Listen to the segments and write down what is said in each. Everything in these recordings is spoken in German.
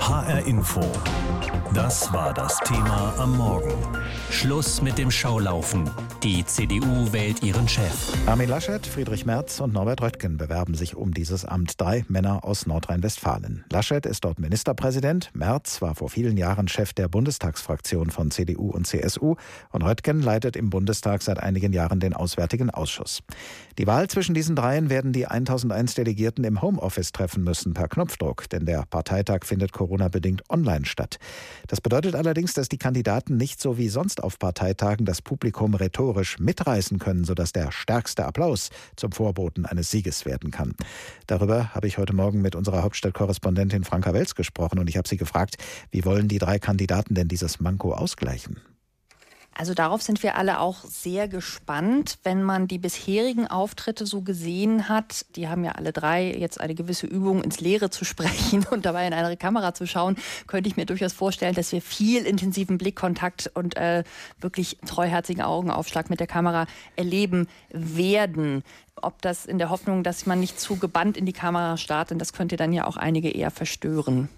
HR Info. Das war das Thema am Morgen. Schluss mit dem Schaulaufen. Die CDU wählt ihren Chef. Armin Laschet, Friedrich Merz und Norbert Röttgen bewerben sich um dieses Amt. Drei Männer aus Nordrhein-Westfalen. Laschet ist dort Ministerpräsident. Merz war vor vielen Jahren Chef der Bundestagsfraktion von CDU und CSU. Und Röttgen leitet im Bundestag seit einigen Jahren den Auswärtigen Ausschuss. Die Wahl zwischen diesen dreien werden die 1001 Delegierten im Homeoffice treffen müssen per Knopfdruck, denn der Parteitag findet Corona-bedingt online statt. Das bedeutet allerdings, dass die Kandidaten nicht so wie sonst auf Parteitagen das Publikum rhetorisch mitreißen können, sodass der stärkste Applaus zum Vorboten eines Sieges werden kann. Darüber habe ich heute Morgen mit unserer Hauptstadtkorrespondentin Franka Welz gesprochen und ich habe sie gefragt, wie wollen die drei Kandidaten denn dieses Manko ausgleichen? Also darauf sind wir alle auch sehr gespannt, wenn man die bisherigen Auftritte so gesehen hat. Die haben ja alle drei jetzt eine gewisse Übung ins Leere zu sprechen und dabei in eine Kamera zu schauen, könnte ich mir durchaus vorstellen, dass wir viel intensiven Blickkontakt und äh, wirklich treuherzigen Augenaufschlag mit der Kamera erleben werden. Ob das in der Hoffnung, dass man nicht zu gebannt in die Kamera startet, das könnte dann ja auch einige eher verstören.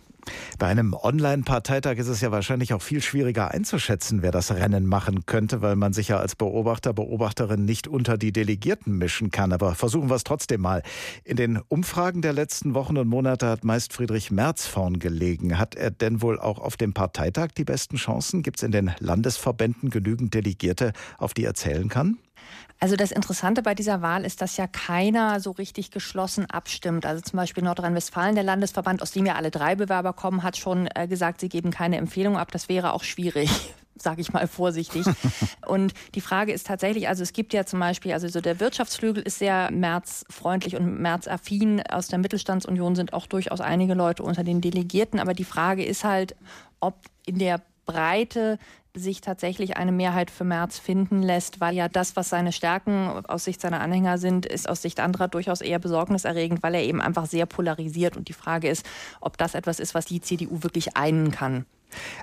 Bei einem Online-Parteitag ist es ja wahrscheinlich auch viel schwieriger einzuschätzen, wer das Rennen machen könnte, weil man sich ja als Beobachter, Beobachterin nicht unter die Delegierten mischen kann. Aber versuchen wir es trotzdem mal. In den Umfragen der letzten Wochen und Monate hat meist Friedrich Merz vorn gelegen. Hat er denn wohl auch auf dem Parteitag die besten Chancen? Gibt es in den Landesverbänden genügend Delegierte, auf die er zählen kann? Also das Interessante bei dieser Wahl ist, dass ja keiner so richtig geschlossen abstimmt. Also zum Beispiel Nordrhein-Westfalen, der Landesverband, aus dem ja alle drei Bewerber kommen, hat schon äh, gesagt, sie geben keine Empfehlung ab. Das wäre auch schwierig sage ich mal vorsichtig. und die Frage ist tatsächlich, also es gibt ja zum Beispiel, also so der Wirtschaftsflügel ist sehr märzfreundlich und märzaffin. Aus der Mittelstandsunion sind auch durchaus einige Leute unter den Delegierten. Aber die Frage ist halt, ob in der Breite sich tatsächlich eine Mehrheit für Merz finden lässt, weil ja das, was seine Stärken aus Sicht seiner Anhänger sind, ist aus Sicht anderer durchaus eher besorgniserregend, weil er eben einfach sehr polarisiert. Und die Frage ist, ob das etwas ist, was die CDU wirklich einen kann.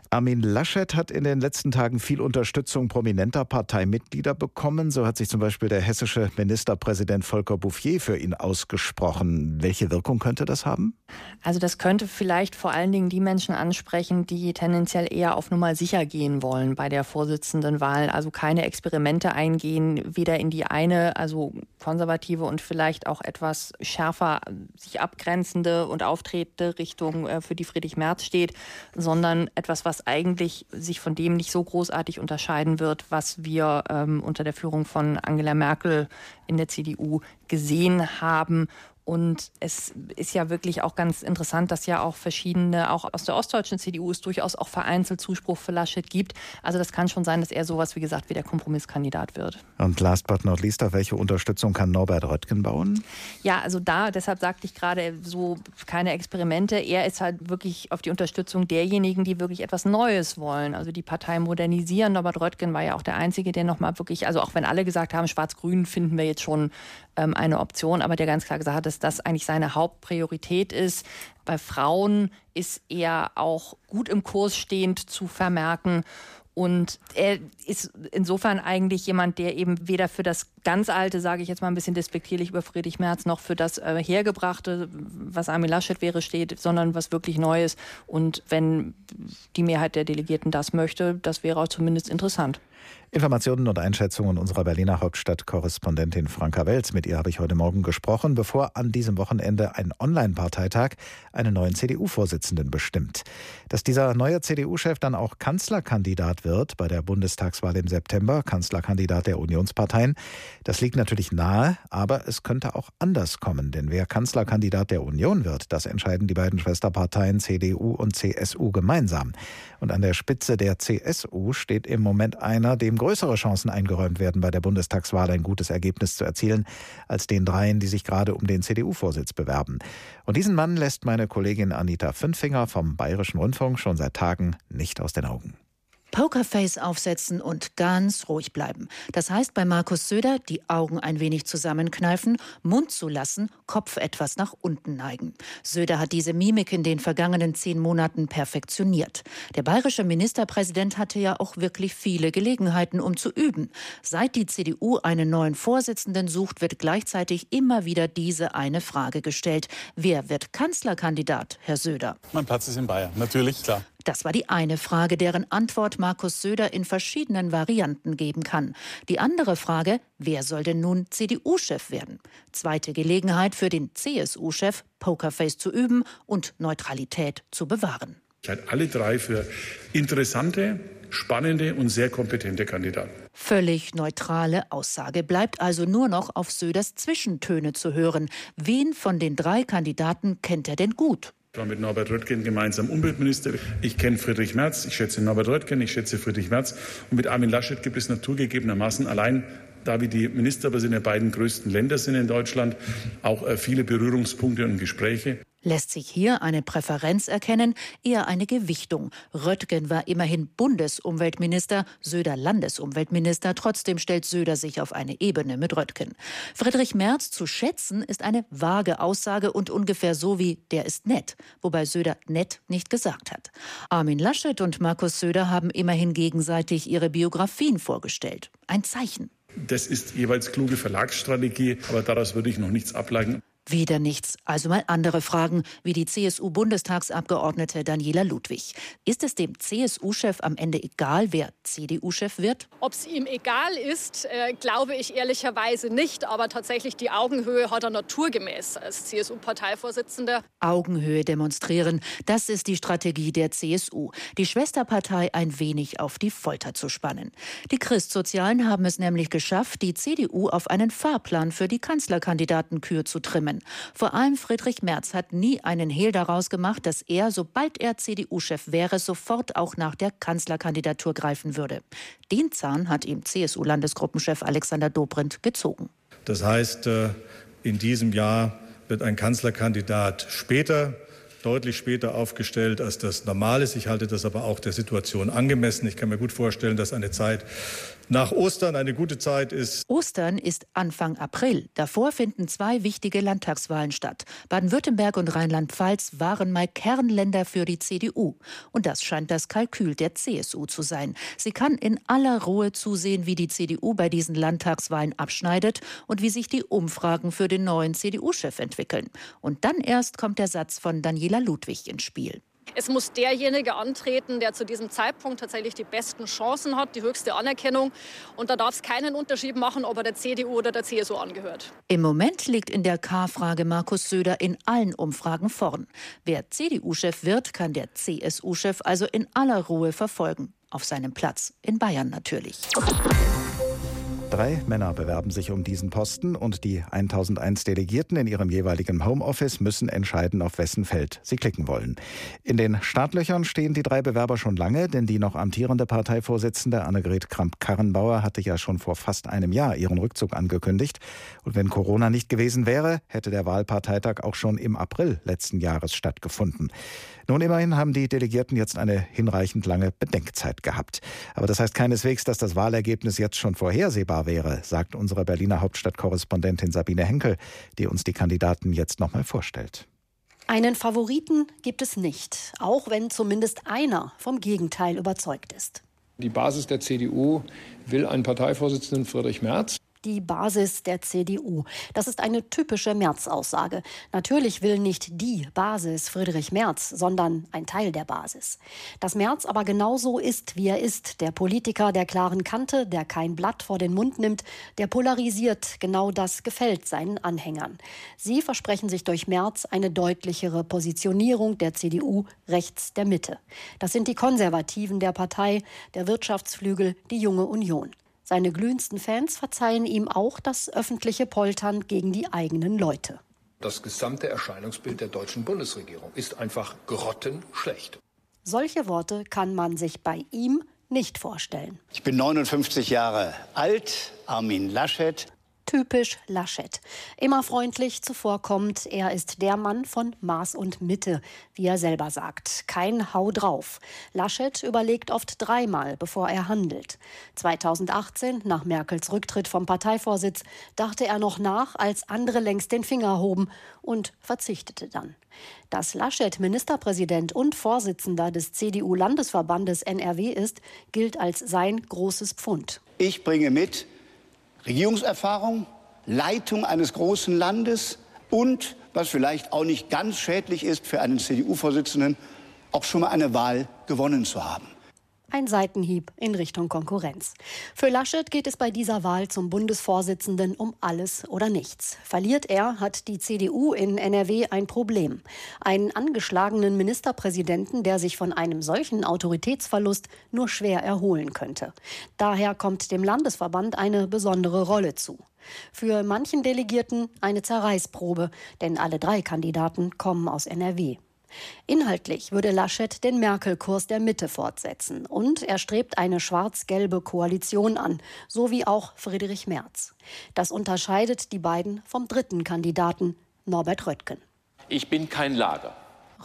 Armin Laschet hat in den letzten Tagen viel Unterstützung prominenter Parteimitglieder bekommen. So hat sich zum Beispiel der hessische Ministerpräsident Volker Bouffier für ihn ausgesprochen. Welche Wirkung könnte das haben? Also das könnte vielleicht vor allen Dingen die Menschen ansprechen, die tendenziell eher auf Nummer sicher gehen wollen bei der Vorsitzendenwahl. Also keine Experimente eingehen, weder in die eine, also konservative und vielleicht auch etwas schärfer sich abgrenzende und auftretende Richtung, äh, für die Friedrich Merz steht, sondern etwas, was eigentlich sich von dem nicht so großartig unterscheiden wird, was wir ähm, unter der Führung von Angela Merkel in der CDU gesehen haben und es ist ja wirklich auch ganz interessant, dass ja auch verschiedene, auch aus der ostdeutschen CDU es durchaus auch vereinzelt Zuspruch für Laschet gibt. Also das kann schon sein, dass er sowas, wie gesagt, wie der Kompromisskandidat wird. Und last but not least, auf welche Unterstützung kann Norbert Röttgen bauen? Ja, also da, deshalb sagte ich gerade so keine Experimente. Er ist halt wirklich auf die Unterstützung derjenigen, die wirklich etwas Neues wollen, also die Partei modernisieren. Norbert Röttgen war ja auch der Einzige, der nochmal wirklich, also auch wenn alle gesagt haben, Schwarz-Grün finden wir jetzt schon ähm, eine Option, aber der ganz klar gesagt hat, dass das eigentlich seine Hauptpriorität ist. Bei Frauen ist er auch gut im Kurs stehend zu vermerken. Und er ist insofern eigentlich jemand, der eben weder für das ganz alte, sage ich jetzt mal ein bisschen despektierlich über Friedrich Merz, noch für das äh, hergebrachte, was Armin Laschet wäre, steht, sondern was wirklich Neues. Und wenn die Mehrheit der Delegierten das möchte, das wäre auch zumindest interessant. Informationen und Einschätzungen unserer Berliner Hauptstadtkorrespondentin Franka Welz. Mit ihr habe ich heute Morgen gesprochen, bevor an diesem Wochenende ein Online-Parteitag einen neuen CDU-Vorsitzenden bestimmt. Dass dieser neue CDU-Chef dann auch Kanzlerkandidat wird bei der Bundestagswahl im September, Kanzlerkandidat der Unionsparteien, das liegt natürlich nahe, aber es könnte auch anders kommen. Denn wer Kanzlerkandidat der Union wird, das entscheiden die beiden Schwesterparteien CDU und CSU gemeinsam. Und an der Spitze der CSU steht im Moment einer, dem größere Chancen eingeräumt werden, bei der Bundestagswahl ein gutes Ergebnis zu erzielen, als den dreien, die sich gerade um den CDU-Vorsitz bewerben. Und diesen Mann lässt meine Kollegin Anita Fünfinger vom Bayerischen Rundfunk schon seit Tagen nicht aus den Augen. Pokerface aufsetzen und ganz ruhig bleiben. Das heißt bei Markus Söder die Augen ein wenig zusammenkneifen, Mund zulassen, Kopf etwas nach unten neigen. Söder hat diese Mimik in den vergangenen zehn Monaten perfektioniert. Der bayerische Ministerpräsident hatte ja auch wirklich viele Gelegenheiten, um zu üben. Seit die CDU einen neuen Vorsitzenden sucht, wird gleichzeitig immer wieder diese eine Frage gestellt. Wer wird Kanzlerkandidat, Herr Söder? Mein Platz ist in Bayern, natürlich, klar. Das war die eine Frage, deren Antwort Markus Söder in verschiedenen Varianten geben kann. Die andere Frage, wer soll denn nun CDU-Chef werden? Zweite Gelegenheit für den CSU-Chef, Pokerface zu üben und Neutralität zu bewahren. Ich halte alle drei für interessante, spannende und sehr kompetente Kandidaten. Völlig neutrale Aussage bleibt also nur noch auf Söders Zwischentöne zu hören. Wen von den drei Kandidaten kennt er denn gut? Ich war mit Norbert Röttgen gemeinsam Umweltminister. Ich kenne Friedrich Merz, ich schätze Norbert Röttgen, ich schätze Friedrich Merz. Und mit Armin Laschet gibt es naturgegebenermaßen allein, da wir die Ministerpräsidenten der beiden größten Länder sind in Deutschland, auch äh, viele Berührungspunkte und Gespräche. Lässt sich hier eine Präferenz erkennen, eher eine Gewichtung. Röttgen war immerhin Bundesumweltminister, Söder Landesumweltminister, trotzdem stellt Söder sich auf eine Ebene mit Röttgen. Friedrich Merz zu schätzen ist eine vage Aussage und ungefähr so wie der ist nett, wobei Söder nett nicht gesagt hat. Armin Laschet und Markus Söder haben immerhin gegenseitig ihre Biografien vorgestellt. Ein Zeichen. Das ist jeweils kluge Verlagsstrategie, aber daraus würde ich noch nichts ableiten. Wieder nichts. Also mal andere Fragen, wie die CSU-Bundestagsabgeordnete Daniela Ludwig. Ist es dem CSU-Chef am Ende egal, wer CDU-Chef wird? Ob es ihm egal ist, äh, glaube ich ehrlicherweise nicht. Aber tatsächlich die Augenhöhe hat er naturgemäß als CSU-Parteivorsitzender. Augenhöhe demonstrieren, das ist die Strategie der CSU. Die Schwesterpartei ein wenig auf die Folter zu spannen. Die Christsozialen haben es nämlich geschafft, die CDU auf einen Fahrplan für die Kanzlerkandidatenkür zu trimmen. Vor allem Friedrich Merz hat nie einen Hehl daraus gemacht, dass er, sobald er CDU-Chef wäre, sofort auch nach der Kanzlerkandidatur greifen würde. Den Zahn hat ihm CSU-Landesgruppenchef Alexander Dobrindt gezogen. Das heißt, äh, in diesem Jahr wird ein Kanzlerkandidat später deutlich später aufgestellt, als das normal ist. Ich halte das aber auch der Situation angemessen. Ich kann mir gut vorstellen, dass eine Zeit nach Ostern eine gute Zeit ist. Ostern ist Anfang April. Davor finden zwei wichtige Landtagswahlen statt. Baden-Württemberg und Rheinland-Pfalz waren mal Kernländer für die CDU. Und das scheint das Kalkül der CSU zu sein. Sie kann in aller Ruhe zusehen, wie die CDU bei diesen Landtagswahlen abschneidet und wie sich die Umfragen für den neuen CDU-Chef entwickeln. Und dann erst kommt der Satz von Daniela Ludwig ins Spiel. Es muss derjenige antreten, der zu diesem Zeitpunkt tatsächlich die besten Chancen hat, die höchste Anerkennung. Und da darf es keinen Unterschied machen, ob er der CDU oder der CSU angehört. Im Moment liegt in der K-Frage Markus Söder in allen Umfragen vorn. Wer CDU-Chef wird, kann der CSU-Chef also in aller Ruhe verfolgen. Auf seinem Platz in Bayern natürlich. Drei Männer bewerben sich um diesen Posten und die 1001 Delegierten in ihrem jeweiligen Homeoffice müssen entscheiden, auf wessen Feld sie klicken wollen. In den Startlöchern stehen die drei Bewerber schon lange, denn die noch amtierende Parteivorsitzende Annegret Kramp-Karrenbauer hatte ja schon vor fast einem Jahr ihren Rückzug angekündigt. Und wenn Corona nicht gewesen wäre, hätte der Wahlparteitag auch schon im April letzten Jahres stattgefunden. Nun immerhin haben die Delegierten jetzt eine hinreichend lange Bedenkzeit gehabt. Aber das heißt keineswegs, dass das Wahlergebnis jetzt schon vorhersehbar wäre, sagt unsere Berliner Hauptstadtkorrespondentin Sabine Henkel, die uns die Kandidaten jetzt nochmal vorstellt. Einen Favoriten gibt es nicht, auch wenn zumindest einer vom Gegenteil überzeugt ist. Die Basis der CDU will einen Parteivorsitzenden Friedrich Merz die Basis der CDU. Das ist eine typische Merz-Aussage. Natürlich will nicht die Basis Friedrich Merz, sondern ein Teil der Basis. Dass Merz aber genauso ist, wie er ist, der Politiker der klaren Kante, der kein Blatt vor den Mund nimmt, der polarisiert, genau das gefällt seinen Anhängern. Sie versprechen sich durch Merz eine deutlichere Positionierung der CDU rechts der Mitte. Das sind die Konservativen der Partei, der Wirtschaftsflügel, die junge Union. Seine glühendsten Fans verzeihen ihm auch das öffentliche Poltern gegen die eigenen Leute. Das gesamte Erscheinungsbild der deutschen Bundesregierung ist einfach grottenschlecht. Solche Worte kann man sich bei ihm nicht vorstellen. Ich bin 59 Jahre alt, Armin Laschet. Typisch Laschet. Immer freundlich zuvorkommt, er ist der Mann von Maß und Mitte, wie er selber sagt. Kein Hau drauf. Laschet überlegt oft dreimal, bevor er handelt. 2018, nach Merkels Rücktritt vom Parteivorsitz, dachte er noch nach, als andere längst den Finger hoben und verzichtete dann. Dass Laschet Ministerpräsident und Vorsitzender des CDU-Landesverbandes NRW ist, gilt als sein großes Pfund. Ich bringe mit, Regierungserfahrung, Leitung eines großen Landes und, was vielleicht auch nicht ganz schädlich ist für einen CDU-Vorsitzenden, auch schon mal eine Wahl gewonnen zu haben. Ein Seitenhieb in Richtung Konkurrenz. Für Laschet geht es bei dieser Wahl zum Bundesvorsitzenden um alles oder nichts. Verliert er, hat die CDU in NRW ein Problem. Einen angeschlagenen Ministerpräsidenten, der sich von einem solchen Autoritätsverlust nur schwer erholen könnte. Daher kommt dem Landesverband eine besondere Rolle zu. Für manchen Delegierten eine Zerreißprobe, denn alle drei Kandidaten kommen aus NRW. Inhaltlich würde Laschet den Merkel-Kurs der Mitte fortsetzen und er strebt eine schwarz-gelbe Koalition an, so wie auch Friedrich Merz. Das unterscheidet die beiden vom dritten Kandidaten, Norbert Röttgen. Ich bin kein Lager.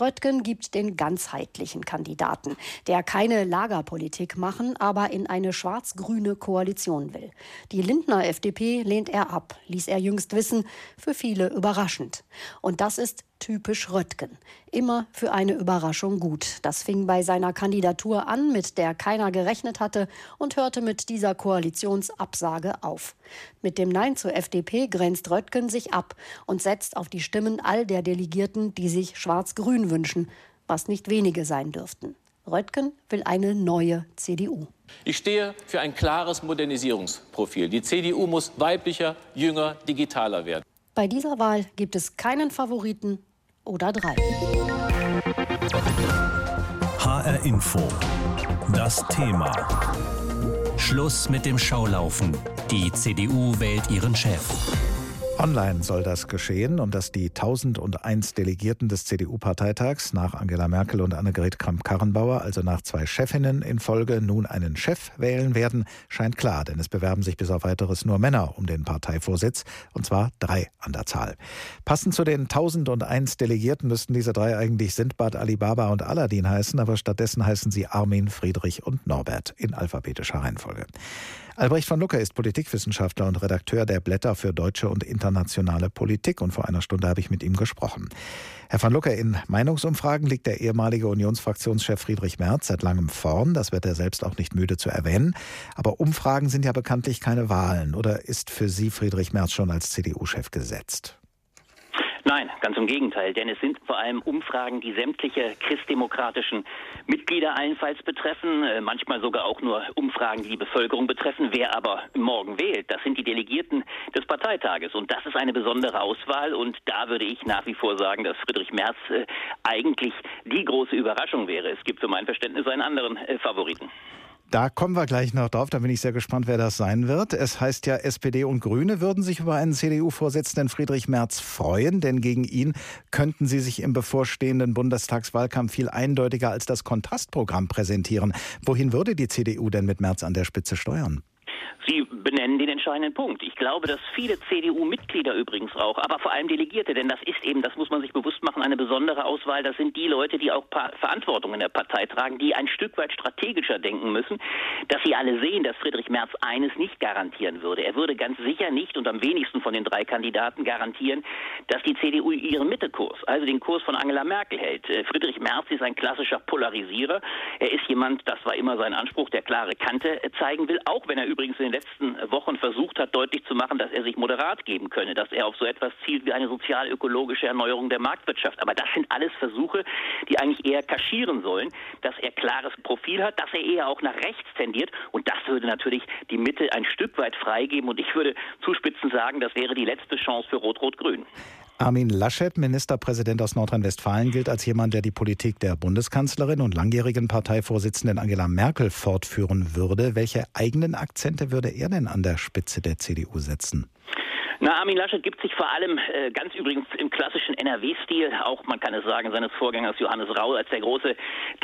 Röttgen gibt den ganzheitlichen Kandidaten, der keine Lagerpolitik machen, aber in eine schwarz-grüne Koalition will. Die Lindner FDP lehnt er ab, ließ er jüngst wissen, für viele überraschend. Und das ist typisch Röttgen. Immer für eine Überraschung gut. Das fing bei seiner Kandidatur an, mit der keiner gerechnet hatte, und hörte mit dieser Koalitionsabsage auf. Mit dem Nein zur FDP grenzt Röttgen sich ab und setzt auf die Stimmen all der Delegierten, die sich schwarz-grün wünschen, was nicht wenige sein dürften. Röttgen will eine neue CDU. Ich stehe für ein klares Modernisierungsprofil. Die CDU muss weiblicher, jünger, digitaler werden. Bei dieser Wahl gibt es keinen Favoriten oder drei. HR Info. Das Thema. Schluss mit dem Schaulaufen. Die CDU wählt ihren Chef. Online soll das geschehen und dass die 1001 Delegierten des CDU-Parteitags nach Angela Merkel und Annegret Kramp-Karrenbauer, also nach zwei Chefinnen in Folge, nun einen Chef wählen werden, scheint klar, denn es bewerben sich bis auf weiteres nur Männer um den Parteivorsitz, und zwar drei an der Zahl. Passend zu den 1001 Delegierten müssten diese drei eigentlich Sindbad, Alibaba und Aladdin heißen, aber stattdessen heißen sie Armin, Friedrich und Norbert in alphabetischer Reihenfolge. Albrecht von Lucke ist Politikwissenschaftler und Redakteur der Blätter für deutsche und internationale Politik und vor einer Stunde habe ich mit ihm gesprochen. Herr van Lucke, in Meinungsumfragen liegt der ehemalige Unionsfraktionschef Friedrich Merz seit langem vorn. Das wird er selbst auch nicht müde zu erwähnen. Aber Umfragen sind ja bekanntlich keine Wahlen. Oder ist für Sie Friedrich Merz schon als CDU-Chef gesetzt? Nein, ganz im Gegenteil, denn es sind vor allem Umfragen, die sämtliche christdemokratischen Mitglieder allenfalls betreffen, äh, manchmal sogar auch nur Umfragen, die die Bevölkerung betreffen. Wer aber morgen wählt, das sind die Delegierten des Parteitages und das ist eine besondere Auswahl und da würde ich nach wie vor sagen, dass Friedrich Merz äh, eigentlich die große Überraschung wäre. Es gibt für mein Verständnis einen anderen äh, Favoriten. Da kommen wir gleich noch drauf. Da bin ich sehr gespannt, wer das sein wird. Es heißt ja, SPD und Grüne würden sich über einen CDU-Vorsitzenden Friedrich Merz freuen, denn gegen ihn könnten sie sich im bevorstehenden Bundestagswahlkampf viel eindeutiger als das Kontrastprogramm präsentieren. Wohin würde die CDU denn mit Merz an der Spitze steuern? Sie benennen den entscheidenden Punkt. Ich glaube, dass viele CDU-Mitglieder übrigens auch, aber vor allem Delegierte, denn das ist eben, das muss man sich bewusst machen, eine besondere Auswahl. Das sind die Leute, die auch Verantwortung in der Partei tragen, die ein Stück weit strategischer denken müssen, dass sie alle sehen, dass Friedrich Merz eines nicht garantieren würde. Er würde ganz sicher nicht und am wenigsten von den drei Kandidaten garantieren, dass die CDU ihren Mittekurs, also den Kurs von Angela Merkel hält. Äh, Friedrich Merz ist ein klassischer Polarisierer. Er ist jemand, das war immer sein Anspruch, der klare Kante äh, zeigen will, auch wenn er übrigens in den letzten Wochen versucht hat, deutlich zu machen, dass er sich moderat geben könne, dass er auf so etwas zielt wie eine sozial-ökologische Erneuerung der Marktwirtschaft. Aber das sind alles Versuche, die eigentlich eher kaschieren sollen, dass er klares Profil hat, dass er eher auch nach rechts tendiert. Und das würde natürlich die Mitte ein Stück weit freigeben. Und ich würde zuspitzend sagen, das wäre die letzte Chance für Rot-Rot-Grün. Armin Laschet, Ministerpräsident aus Nordrhein-Westfalen, gilt als jemand, der die Politik der Bundeskanzlerin und langjährigen Parteivorsitzenden Angela Merkel fortführen würde. Welche eigenen Akzente würde er denn an der Spitze der CDU setzen? Na, Armin Laschet gibt sich vor allem äh, ganz übrigens im klassischen NRW-Stil, auch man kann es sagen, seines Vorgängers Johannes Rau, als der große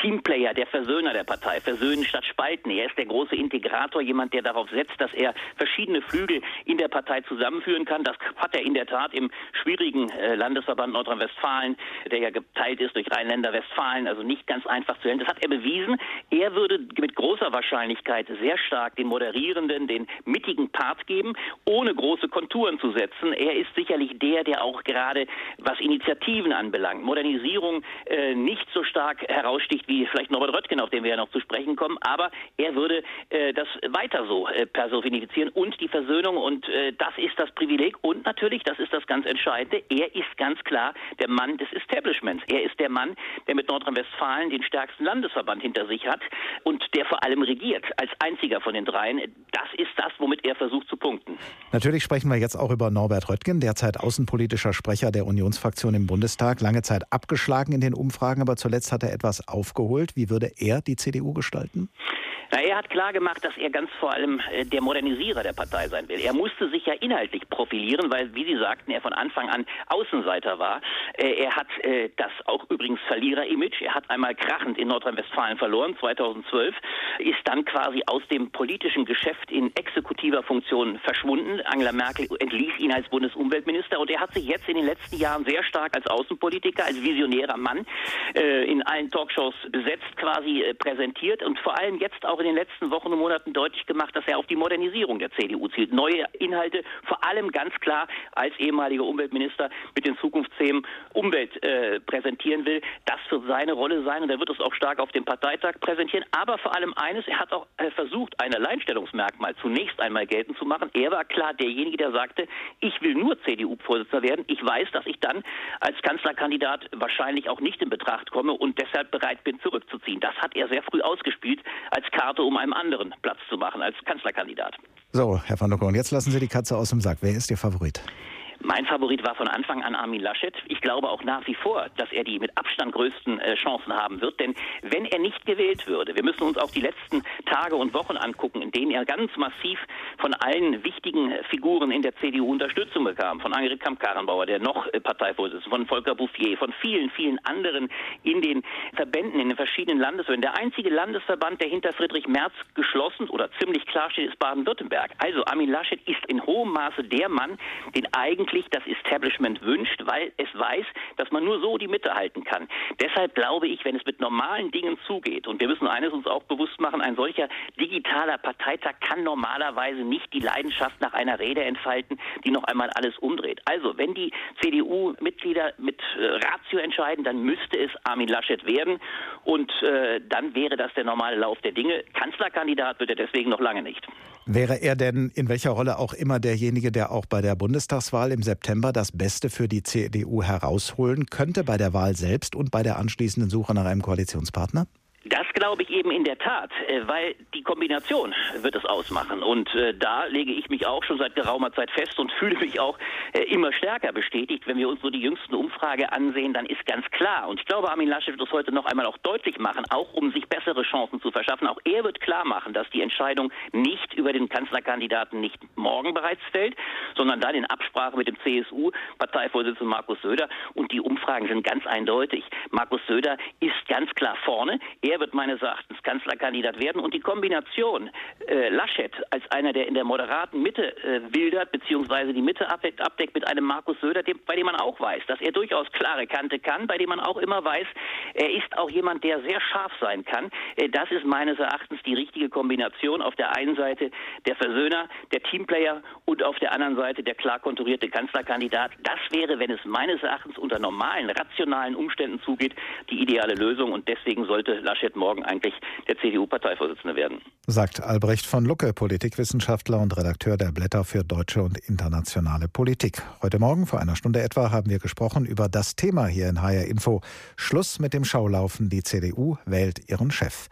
Teamplayer, der Versöhner der Partei. Versöhnen statt spalten. Er ist der große Integrator, jemand, der darauf setzt, dass er verschiedene Flügel in der Partei zusammenführen kann. Das hat er in der Tat im schwierigen äh, Landesverband Nordrhein-Westfalen, der ja geteilt ist durch Rheinländer-Westfalen, also nicht ganz einfach zu hören. Das hat er bewiesen. Er würde mit großer Wahrscheinlichkeit sehr stark den moderierenden, den mittigen Part geben, ohne große Konturen zu setzen. Er ist sicherlich der, der auch gerade, was Initiativen anbelangt, Modernisierung äh, nicht so stark heraussticht wie vielleicht Norbert Röttgen, auf den wir ja noch zu sprechen kommen, aber er würde äh, das weiter so äh, personifizieren und die Versöhnung und äh, das ist das Privileg und natürlich, das ist das ganz Entscheidende, er ist ganz klar der Mann des Establishments. Er ist der Mann, der mit Nordrhein-Westfalen den stärksten Landesverband hinter sich hat und der vor allem regiert als einziger von den dreien. Das ist das, womit er versucht zu punkten. Natürlich sprechen wir jetzt auch über Norbert Röttgen, derzeit außenpolitischer Sprecher der Unionsfraktion im Bundestag, lange Zeit abgeschlagen in den Umfragen, aber zuletzt hat er etwas aufgeholt. Wie würde er die CDU gestalten? Na, er hat klar gemacht, dass er ganz vor allem äh, der Modernisierer der Partei sein will. Er musste sich ja inhaltlich profilieren, weil, wie Sie sagten, er von Anfang an Außenseiter war. Äh, er hat äh, das auch übrigens Verlierer-Image. Er hat einmal krachend in Nordrhein-Westfalen verloren, 2012, ist dann quasi aus dem politischen Geschäft in exekutiver Funktion verschwunden. Angela Merkel entließ ihn als Bundesumweltminister und er hat sich jetzt in den letzten Jahren sehr stark als Außenpolitiker, als visionärer Mann in allen Talkshows besetzt, quasi präsentiert und vor allem jetzt auch in den letzten Wochen und Monaten deutlich gemacht, dass er auf die Modernisierung der CDU zielt. Neue Inhalte, vor allem ganz klar als ehemaliger Umweltminister mit den Zukunftsthemen Umwelt äh, präsentieren will. Das wird seine Rolle sein und er wird es auch stark auf dem Parteitag präsentieren. Aber vor allem eines, er hat auch äh, versucht, ein Alleinstellungsmerkmal zunächst einmal geltend zu machen. Er war klar derjenige, der sagte, ich will nur CDU-Vorsitzender werden. Ich weiß, dass ich dann als Kanzlerkandidat wahrscheinlich auch nicht in Betracht komme und deshalb bereit bin, zurückzuziehen. Das hat er sehr früh ausgespielt als Karte Karte, um einem anderen Platz zu machen als Kanzlerkandidat. So, Herr van der Korn, jetzt lassen Sie die Katze aus dem Sack. Wer ist Ihr Favorit? Mein Favorit war von Anfang an Armin Laschet. Ich glaube auch nach wie vor, dass er die mit Abstand größten äh, Chancen haben wird. Denn wenn er nicht gewählt würde, wir müssen uns auch die letzten Tage und Wochen angucken, in denen er ganz massiv von allen wichtigen Figuren in der CDU Unterstützung bekam. Von Annegret Kamp-Karrenbauer, der noch äh, Parteivorsitzende, von Volker Bouffier, von vielen, vielen anderen in den Verbänden, in den verschiedenen Landesverbänden. Der einzige Landesverband, der hinter Friedrich Merz geschlossen oder ziemlich klar steht, ist Baden-Württemberg. Also Armin Laschet ist in hohem Maße der Mann, den eigentlich eigentlich das Establishment wünscht, weil es weiß, dass man nur so die Mitte halten kann. Deshalb glaube ich, wenn es mit normalen Dingen zugeht, und wir müssen eines uns auch bewusst machen, ein solcher digitaler Parteitag kann normalerweise nicht die Leidenschaft nach einer Rede entfalten, die noch einmal alles umdreht. Also, wenn die CDU-Mitglieder mit äh, Ratio entscheiden, dann müsste es Armin Laschet werden und äh, dann wäre das der normale Lauf der Dinge. Kanzlerkandidat wird er deswegen noch lange nicht. Wäre er denn in welcher Rolle auch immer derjenige, der auch bei der Bundestagswahl im September das Beste für die CDU herausholen könnte, bei der Wahl selbst und bei der anschließenden Suche nach einem Koalitionspartner? Das glaube ich eben in der Tat, äh, weil die Kombination wird es ausmachen. Und äh, da lege ich mich auch schon seit geraumer Zeit fest und fühle mich auch äh, immer stärker bestätigt. Wenn wir uns so die jüngsten Umfrage ansehen, dann ist ganz klar. Und ich glaube, Armin Laschet wird es heute noch einmal auch deutlich machen, auch um sich bessere Chancen zu verschaffen. Auch er wird klar machen, dass die Entscheidung nicht über den Kanzlerkandidaten nicht morgen bereits fällt, sondern dann in Absprache mit dem CSU-Parteivorsitzenden Markus Söder. Und die Umfragen sind ganz eindeutig. Markus Söder ist ganz klar vorne. Er wird meines Erachtens Kanzlerkandidat werden. Und die Kombination äh, Laschet als einer, der in der moderaten Mitte äh, wildert, beziehungsweise die Mitte abdeckt, abdeckt mit einem Markus Söder, dem, bei dem man auch weiß, dass er durchaus klare Kante kann, bei dem man auch immer weiß, er ist auch jemand, der sehr scharf sein kann. Äh, das ist meines Erachtens die richtige Kombination. Auf der einen Seite der Versöhner, der Teamplayer und auf der anderen Seite der klar konturierte Kanzlerkandidat. Das wäre, wenn es meines Erachtens unter normalen, rationalen Umständen zugeht, die ideale Lösung. Und deswegen sollte Laschet Laschet morgen eigentlich der CDU-Parteivorsitzende werden. Sagt Albrecht von Lucke, Politikwissenschaftler und Redakteur der Blätter für deutsche und internationale Politik. Heute Morgen vor einer Stunde etwa haben wir gesprochen über das Thema hier in HR Info. Schluss mit dem Schaulaufen. Die CDU wählt ihren Chef.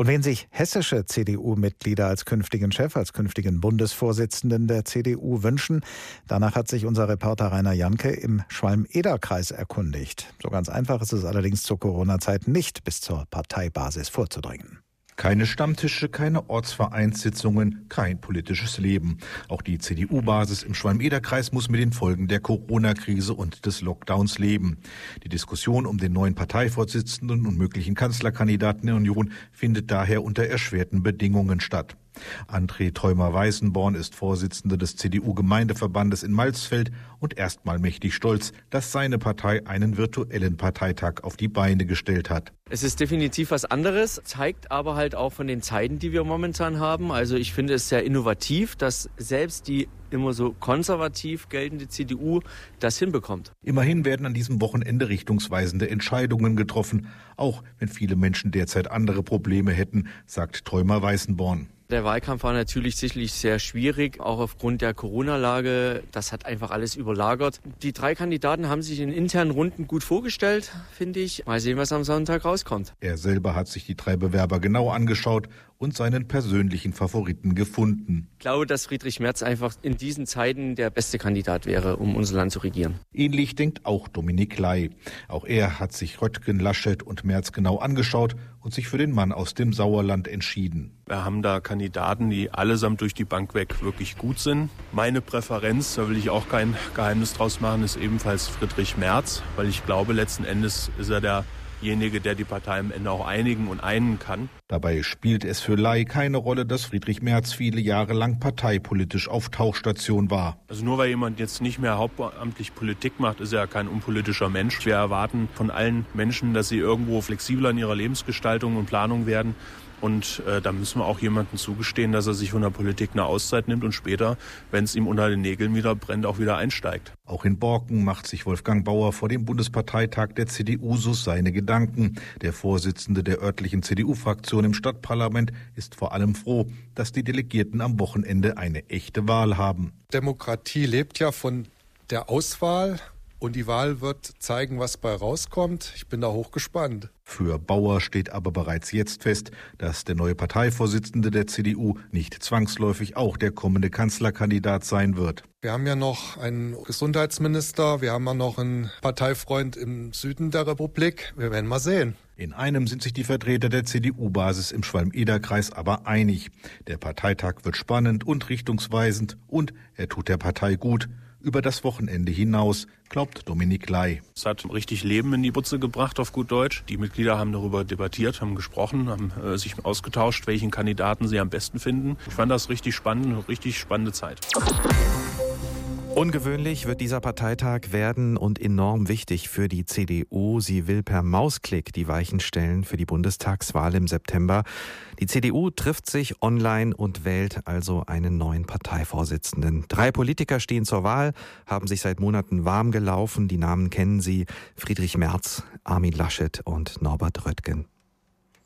Und wen sich hessische CDU-Mitglieder als künftigen Chef, als künftigen Bundesvorsitzenden der CDU wünschen, danach hat sich unser Reporter Rainer Janke im Schwalm-Eder-Kreis erkundigt. So ganz einfach ist es allerdings zur Corona-Zeit nicht bis zur Parteibasis vorzudringen. Keine Stammtische, keine Ortsvereinssitzungen, kein politisches Leben. Auch die CDU-Basis im Schwalm-Eder-Kreis muss mit den Folgen der Corona-Krise und des Lockdowns leben. Die Diskussion um den neuen Parteivorsitzenden und möglichen Kanzlerkandidaten der Union findet daher unter erschwerten Bedingungen statt. André Theumer-Weißenborn ist Vorsitzender des CDU-Gemeindeverbandes in Malzfeld und erstmal mächtig stolz, dass seine Partei einen virtuellen Parteitag auf die Beine gestellt hat. Es ist definitiv was anderes, zeigt aber halt auch von den Zeiten, die wir momentan haben. Also ich finde es sehr innovativ, dass selbst die immer so konservativ geltende CDU das hinbekommt. Immerhin werden an diesem Wochenende richtungsweisende Entscheidungen getroffen, auch wenn viele Menschen derzeit andere Probleme hätten, sagt Träumer Weißenborn. Der Wahlkampf war natürlich sicherlich sehr schwierig, auch aufgrund der Corona-Lage. Das hat einfach alles überlagert. Die drei Kandidaten haben sich in internen Runden gut vorgestellt, finde ich. Mal sehen, was am Sonntag rauskommt. Er selber hat sich die drei Bewerber genau angeschaut und seinen persönlichen Favoriten gefunden. Ich glaube, dass Friedrich Merz einfach in diesen Zeiten der beste Kandidat wäre, um unser Land zu regieren. Ähnlich denkt auch Dominik Ley. Auch er hat sich Röttgen, Laschet und Merz genau angeschaut und sich für den Mann aus dem Sauerland entschieden. Wir haben da Kandidaten, die allesamt durch die Bank weg wirklich gut sind. Meine Präferenz, da will ich auch kein Geheimnis draus machen, ist ebenfalls Friedrich Merz, weil ich glaube, letzten Endes ist er der derjenige, der die Partei am Ende auch einigen und einen kann. Dabei spielt es für Lai keine Rolle, dass Friedrich Merz viele Jahre lang parteipolitisch auf Tauchstation war. Also nur weil jemand jetzt nicht mehr hauptamtlich Politik macht, ist er kein unpolitischer Mensch. Wir erwarten von allen Menschen, dass sie irgendwo flexibler in ihrer Lebensgestaltung und Planung werden. Und äh, da müssen wir auch jemandem zugestehen, dass er sich von der Politik eine Auszeit nimmt und später, wenn es ihm unter den Nägeln wieder brennt, auch wieder einsteigt. Auch in Borken macht sich Wolfgang Bauer vor dem Bundesparteitag der CDU so seine Gedanken. Der Vorsitzende der örtlichen CDU-Fraktion im Stadtparlament ist vor allem froh, dass die Delegierten am Wochenende eine echte Wahl haben. Demokratie lebt ja von der Auswahl und die Wahl wird zeigen, was bei rauskommt. Ich bin da hochgespannt. Für Bauer steht aber bereits jetzt fest, dass der neue Parteivorsitzende der CDU nicht zwangsläufig auch der kommende Kanzlerkandidat sein wird. Wir haben ja noch einen Gesundheitsminister, wir haben ja noch einen Parteifreund im Süden der Republik. Wir werden mal sehen. In einem sind sich die Vertreter der CDU-Basis im Schwalm-Eder-Kreis aber einig. Der Parteitag wird spannend und richtungsweisend und er tut der Partei gut über das Wochenende hinaus, glaubt Dominik Ley. Es hat richtig Leben in die Butze gebracht, auf gut Deutsch. Die Mitglieder haben darüber debattiert, haben gesprochen, haben äh, sich ausgetauscht, welchen Kandidaten sie am besten finden. Ich fand das richtig spannend, richtig spannende Zeit. Ungewöhnlich wird dieser Parteitag werden und enorm wichtig für die CDU. Sie will per Mausklick die Weichen stellen für die Bundestagswahl im September. Die CDU trifft sich online und wählt also einen neuen Parteivorsitzenden. Drei Politiker stehen zur Wahl, haben sich seit Monaten warm gelaufen. Die Namen kennen Sie. Friedrich Merz, Armin Laschet und Norbert Röttgen.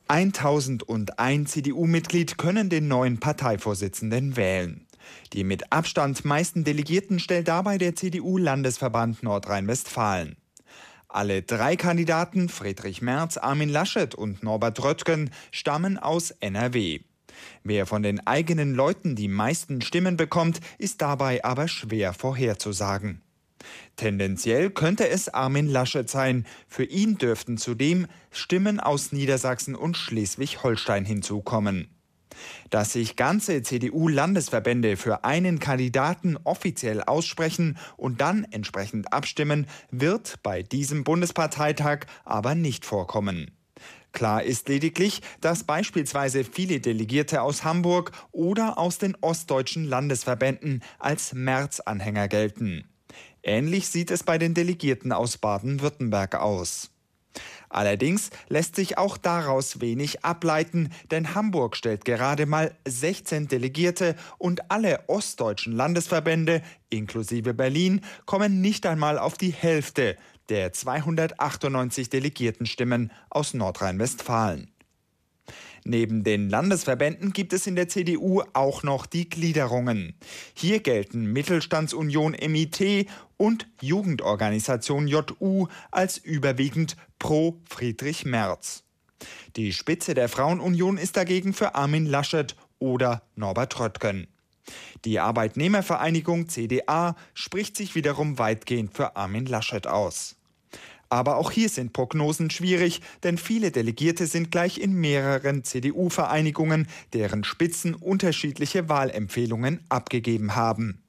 1001 CDU-Mitglied können den neuen Parteivorsitzenden wählen. Die mit Abstand meisten Delegierten stellt dabei der CDU-Landesverband Nordrhein-Westfalen. Alle drei Kandidaten, Friedrich Merz, Armin Laschet und Norbert Röttgen, stammen aus NRW. Wer von den eigenen Leuten die meisten Stimmen bekommt, ist dabei aber schwer vorherzusagen. Tendenziell könnte es Armin Laschet sein. Für ihn dürften zudem Stimmen aus Niedersachsen und Schleswig-Holstein hinzukommen. Dass sich ganze CDU-Landesverbände für einen Kandidaten offiziell aussprechen und dann entsprechend abstimmen, wird bei diesem Bundesparteitag aber nicht vorkommen. Klar ist lediglich, dass beispielsweise viele Delegierte aus Hamburg oder aus den ostdeutschen Landesverbänden als März-Anhänger gelten. Ähnlich sieht es bei den Delegierten aus Baden-Württemberg aus. Allerdings lässt sich auch daraus wenig ableiten, denn Hamburg stellt gerade mal 16 Delegierte und alle ostdeutschen Landesverbände, inklusive Berlin, kommen nicht einmal auf die Hälfte der 298 Delegiertenstimmen aus Nordrhein-Westfalen. Neben den Landesverbänden gibt es in der CDU auch noch die Gliederungen. Hier gelten Mittelstandsunion MIT und Jugendorganisation JU als überwiegend pro Friedrich Merz. Die Spitze der Frauenunion ist dagegen für Armin Laschet oder Norbert Röttgen. Die Arbeitnehmervereinigung CDA spricht sich wiederum weitgehend für Armin Laschet aus. Aber auch hier sind Prognosen schwierig, denn viele Delegierte sind gleich in mehreren CDU-Vereinigungen, deren Spitzen unterschiedliche Wahlempfehlungen abgegeben haben.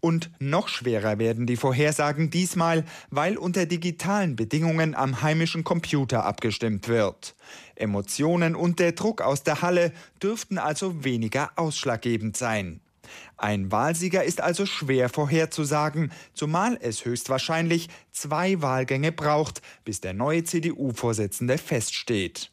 Und noch schwerer werden die Vorhersagen diesmal, weil unter digitalen Bedingungen am heimischen Computer abgestimmt wird. Emotionen und der Druck aus der Halle dürften also weniger ausschlaggebend sein. Ein Wahlsieger ist also schwer vorherzusagen, zumal es höchstwahrscheinlich zwei Wahlgänge braucht, bis der neue CDU-Vorsitzende feststeht.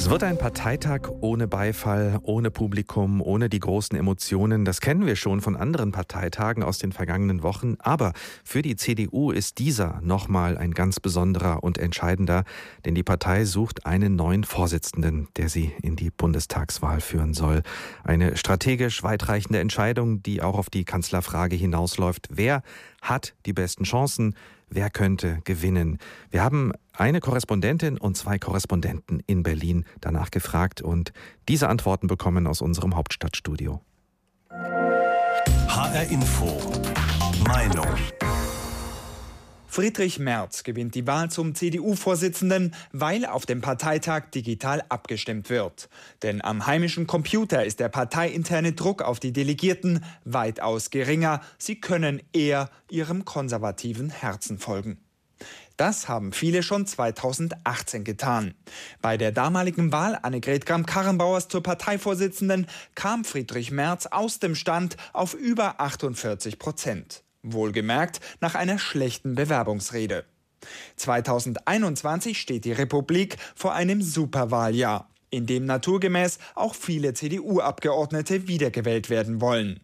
Es wird ein Parteitag ohne Beifall, ohne Publikum, ohne die großen Emotionen. Das kennen wir schon von anderen Parteitagen aus den vergangenen Wochen. Aber für die CDU ist dieser nochmal ein ganz besonderer und entscheidender, denn die Partei sucht einen neuen Vorsitzenden, der sie in die Bundestagswahl führen soll. Eine strategisch weitreichende Entscheidung, die auch auf die Kanzlerfrage hinausläuft. Wer hat die besten Chancen? Wer könnte gewinnen? Wir haben eine Korrespondentin und zwei Korrespondenten in Berlin danach gefragt und diese Antworten bekommen aus unserem Hauptstadtstudio. HR Info. Meinung. Friedrich Merz gewinnt die Wahl zum CDU-Vorsitzenden, weil auf dem Parteitag digital abgestimmt wird. Denn am heimischen Computer ist der parteiinterne Druck auf die Delegierten weitaus geringer. Sie können eher ihrem konservativen Herzen folgen. Das haben viele schon 2018 getan. Bei der damaligen Wahl Annegret Kramp-Karrenbauers zur Parteivorsitzenden kam Friedrich Merz aus dem Stand auf über 48 Prozent. Wohlgemerkt nach einer schlechten Bewerbungsrede. 2021 steht die Republik vor einem Superwahljahr, in dem naturgemäß auch viele CDU-Abgeordnete wiedergewählt werden wollen.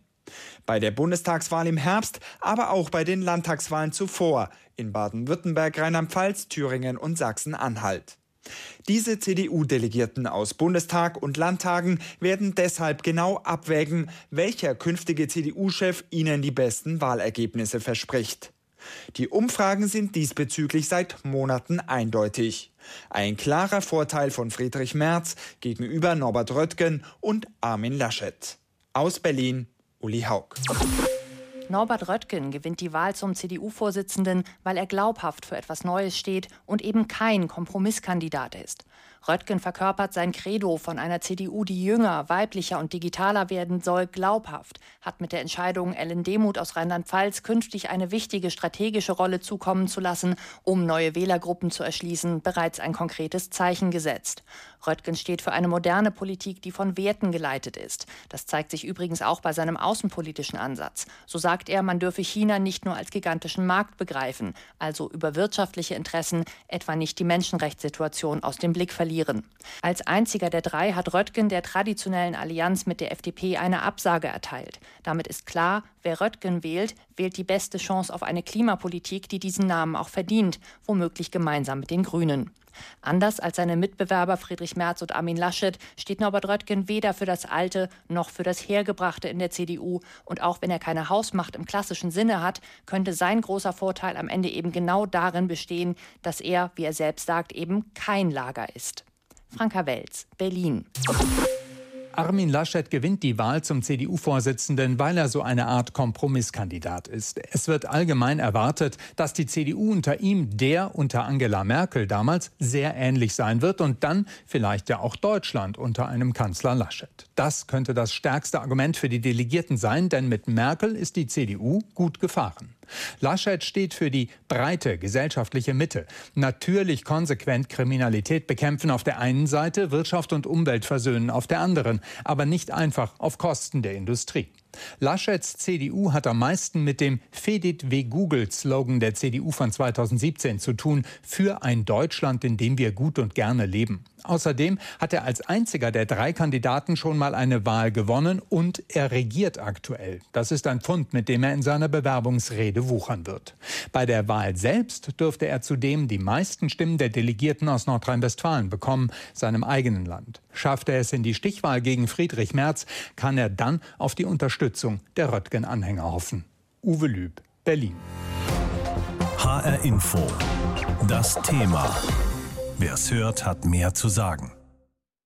Bei der Bundestagswahl im Herbst, aber auch bei den Landtagswahlen zuvor in Baden-Württemberg, Rheinland-Pfalz, Thüringen und Sachsen-Anhalt. Diese CDU-Delegierten aus Bundestag und Landtagen werden deshalb genau abwägen, welcher künftige CDU-Chef ihnen die besten Wahlergebnisse verspricht. Die Umfragen sind diesbezüglich seit Monaten eindeutig. Ein klarer Vorteil von Friedrich Merz gegenüber Norbert Röttgen und Armin Laschet. Aus Berlin, Uli Haug. Norbert Röttgen gewinnt die Wahl zum CDU-Vorsitzenden, weil er glaubhaft für etwas Neues steht und eben kein Kompromisskandidat ist. Röttgen verkörpert sein Credo von einer CDU, die jünger, weiblicher und digitaler werden soll, glaubhaft, hat mit der Entscheidung, Ellen Demuth aus Rheinland-Pfalz künftig eine wichtige strategische Rolle zukommen zu lassen, um neue Wählergruppen zu erschließen, bereits ein konkretes Zeichen gesetzt. Röttgen steht für eine moderne Politik, die von Werten geleitet ist. Das zeigt sich übrigens auch bei seinem außenpolitischen Ansatz. So sagt er, man dürfe China nicht nur als gigantischen Markt begreifen, also über wirtschaftliche Interessen, etwa nicht die Menschenrechtssituation aus dem Blick verlieren verlieren. Als einziger der drei hat Röttgen der traditionellen Allianz mit der FDP eine Absage erteilt. Damit ist klar, wer Röttgen wählt, wählt die beste Chance auf eine Klimapolitik, die diesen Namen auch verdient, womöglich gemeinsam mit den Grünen. Anders als seine Mitbewerber Friedrich Merz und Armin Laschet steht Norbert Röttgen weder für das Alte noch für das Hergebrachte in der CDU. Und auch wenn er keine Hausmacht im klassischen Sinne hat, könnte sein großer Vorteil am Ende eben genau darin bestehen, dass er, wie er selbst sagt, eben kein Lager ist. Franka Welz, Berlin. Armin Laschet gewinnt die Wahl zum CDU-Vorsitzenden, weil er so eine Art Kompromisskandidat ist. Es wird allgemein erwartet, dass die CDU unter ihm der unter Angela Merkel damals sehr ähnlich sein wird und dann vielleicht ja auch Deutschland unter einem Kanzler Laschet. Das könnte das stärkste Argument für die Delegierten sein, denn mit Merkel ist die CDU gut gefahren. Laschet steht für die breite gesellschaftliche Mitte. Natürlich konsequent Kriminalität bekämpfen auf der einen Seite, Wirtschaft und Umwelt versöhnen auf der anderen, aber nicht einfach auf Kosten der Industrie. Laschets CDU hat am meisten mit dem Fedit wie Google-Slogan der CDU von 2017 zu tun, für ein Deutschland, in dem wir gut und gerne leben. Außerdem hat er als einziger der drei Kandidaten schon mal eine Wahl gewonnen und er regiert aktuell. Das ist ein Pfund, mit dem er in seiner Bewerbungsrede wuchern wird. Bei der Wahl selbst dürfte er zudem die meisten Stimmen der Delegierten aus Nordrhein-Westfalen bekommen, seinem eigenen Land. Schafft er es in die Stichwahl gegen Friedrich Merz, kann er dann auf die Unterstützung der Röttgen-Anhänger hoffen. Uwe Lüb, Berlin. HR Info. Das Thema. Wer es hört, hat mehr zu sagen.